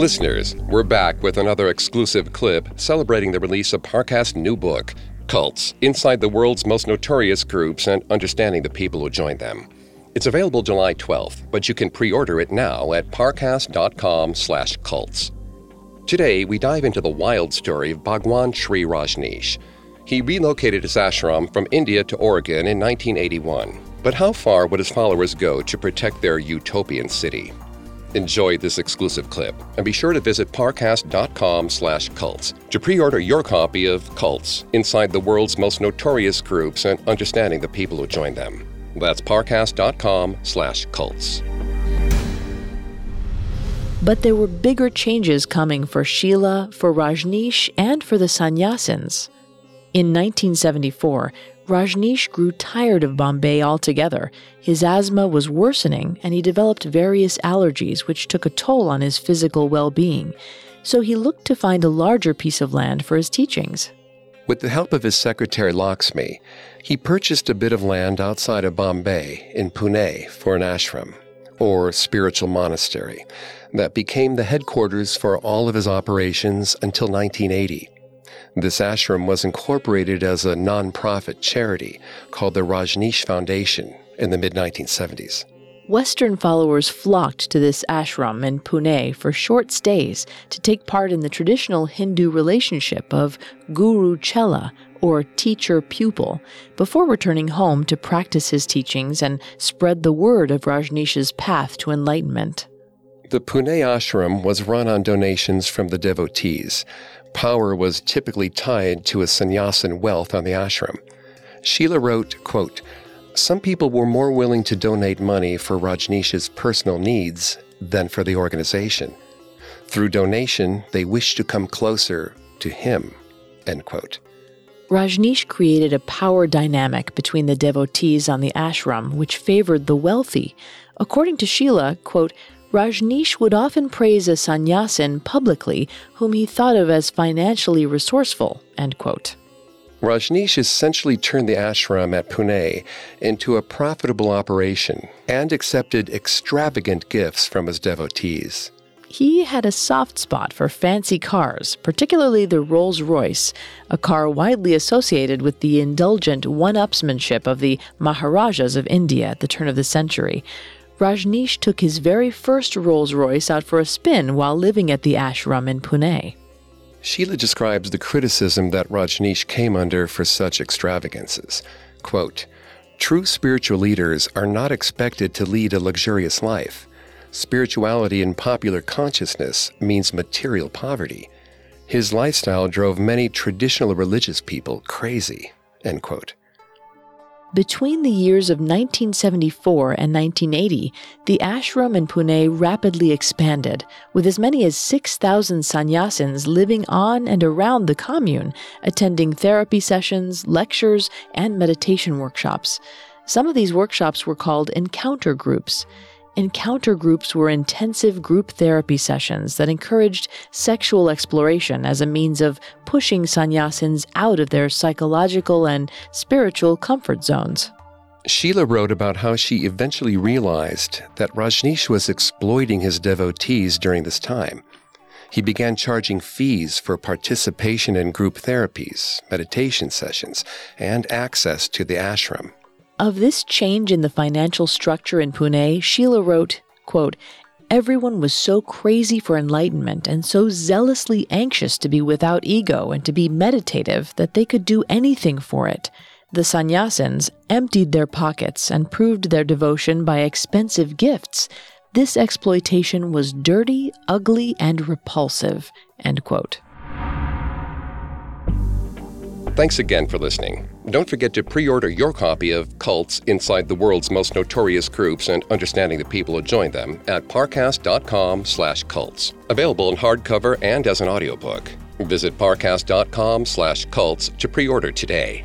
Listeners, we're back with another exclusive clip celebrating the release of Parcast's new book, Cults Inside the World's Most Notorious Groups and Understanding the People Who Joined Them. It's available July 12th, but you can pre-order it now at parcast.com/cults. Today, we dive into the wild story of Bhagwan Shree Rajneesh. He relocated his ashram from India to Oregon in 1981. But how far would his followers go to protect their utopian city? Enjoy this exclusive clip and be sure to visit parcast.com/cults to pre-order your copy of Cults: Inside the World's Most Notorious Groups and Understanding the People Who Join Them. That's parcast.com/cults. But there were bigger changes coming for Sheila, for Rajneesh, and for the sannyasins. In 1974, Rajneesh grew tired of Bombay altogether. His asthma was worsening, and he developed various allergies, which took a toll on his physical well being. So he looked to find a larger piece of land for his teachings. With the help of his secretary Lakshmi, he purchased a bit of land outside of Bombay in Pune for an ashram, or spiritual monastery, that became the headquarters for all of his operations until 1980. This ashram was incorporated as a non-profit charity called the Rajneesh Foundation in the mid 1970s. Western followers flocked to this ashram in Pune for short stays to take part in the traditional Hindu relationship of guru chela, or teacher pupil, before returning home to practice his teachings and spread the word of Rajneesh's path to enlightenment. The Pune ashram was run on donations from the devotees. Power was typically tied to a sannyasin wealth on the ashram. Sheila wrote, quote, Some people were more willing to donate money for Rajneesh's personal needs than for the organization. Through donation, they wished to come closer to him. End quote. Rajneesh created a power dynamic between the devotees on the ashram, which favored the wealthy. According to Sheila, quote, Rajneesh would often praise a sannyasin publicly whom he thought of as financially resourceful. End quote. Rajneesh essentially turned the ashram at Pune into a profitable operation and accepted extravagant gifts from his devotees. He had a soft spot for fancy cars, particularly the Rolls Royce, a car widely associated with the indulgent one upsmanship of the Maharajas of India at the turn of the century. Rajneesh took his very first Rolls Royce out for a spin while living at the ashram in Pune. Sheila describes the criticism that Rajneesh came under for such extravagances. Quote, True spiritual leaders are not expected to lead a luxurious life. Spirituality in popular consciousness means material poverty. His lifestyle drove many traditional religious people crazy. End quote. Between the years of 1974 and 1980, the ashram in Pune rapidly expanded, with as many as 6,000 sannyasins living on and around the commune, attending therapy sessions, lectures, and meditation workshops. Some of these workshops were called encounter groups. Encounter groups were intensive group therapy sessions that encouraged sexual exploration as a means of pushing sannyasins out of their psychological and spiritual comfort zones. Sheila wrote about how she eventually realized that Rajneesh was exploiting his devotees during this time. He began charging fees for participation in group therapies, meditation sessions, and access to the ashram. Of this change in the financial structure in Pune, Sheila wrote, quote, Everyone was so crazy for enlightenment and so zealously anxious to be without ego and to be meditative that they could do anything for it. The sannyasins emptied their pockets and proved their devotion by expensive gifts. This exploitation was dirty, ugly, and repulsive. End quote. Thanks again for listening. Don't forget to pre order your copy of Cults Inside the World's Most Notorious Groups and Understanding the People Who Joined Them at parcast.com slash cults. Available in hardcover and as an audiobook. Visit parcast.com slash cults to pre order today.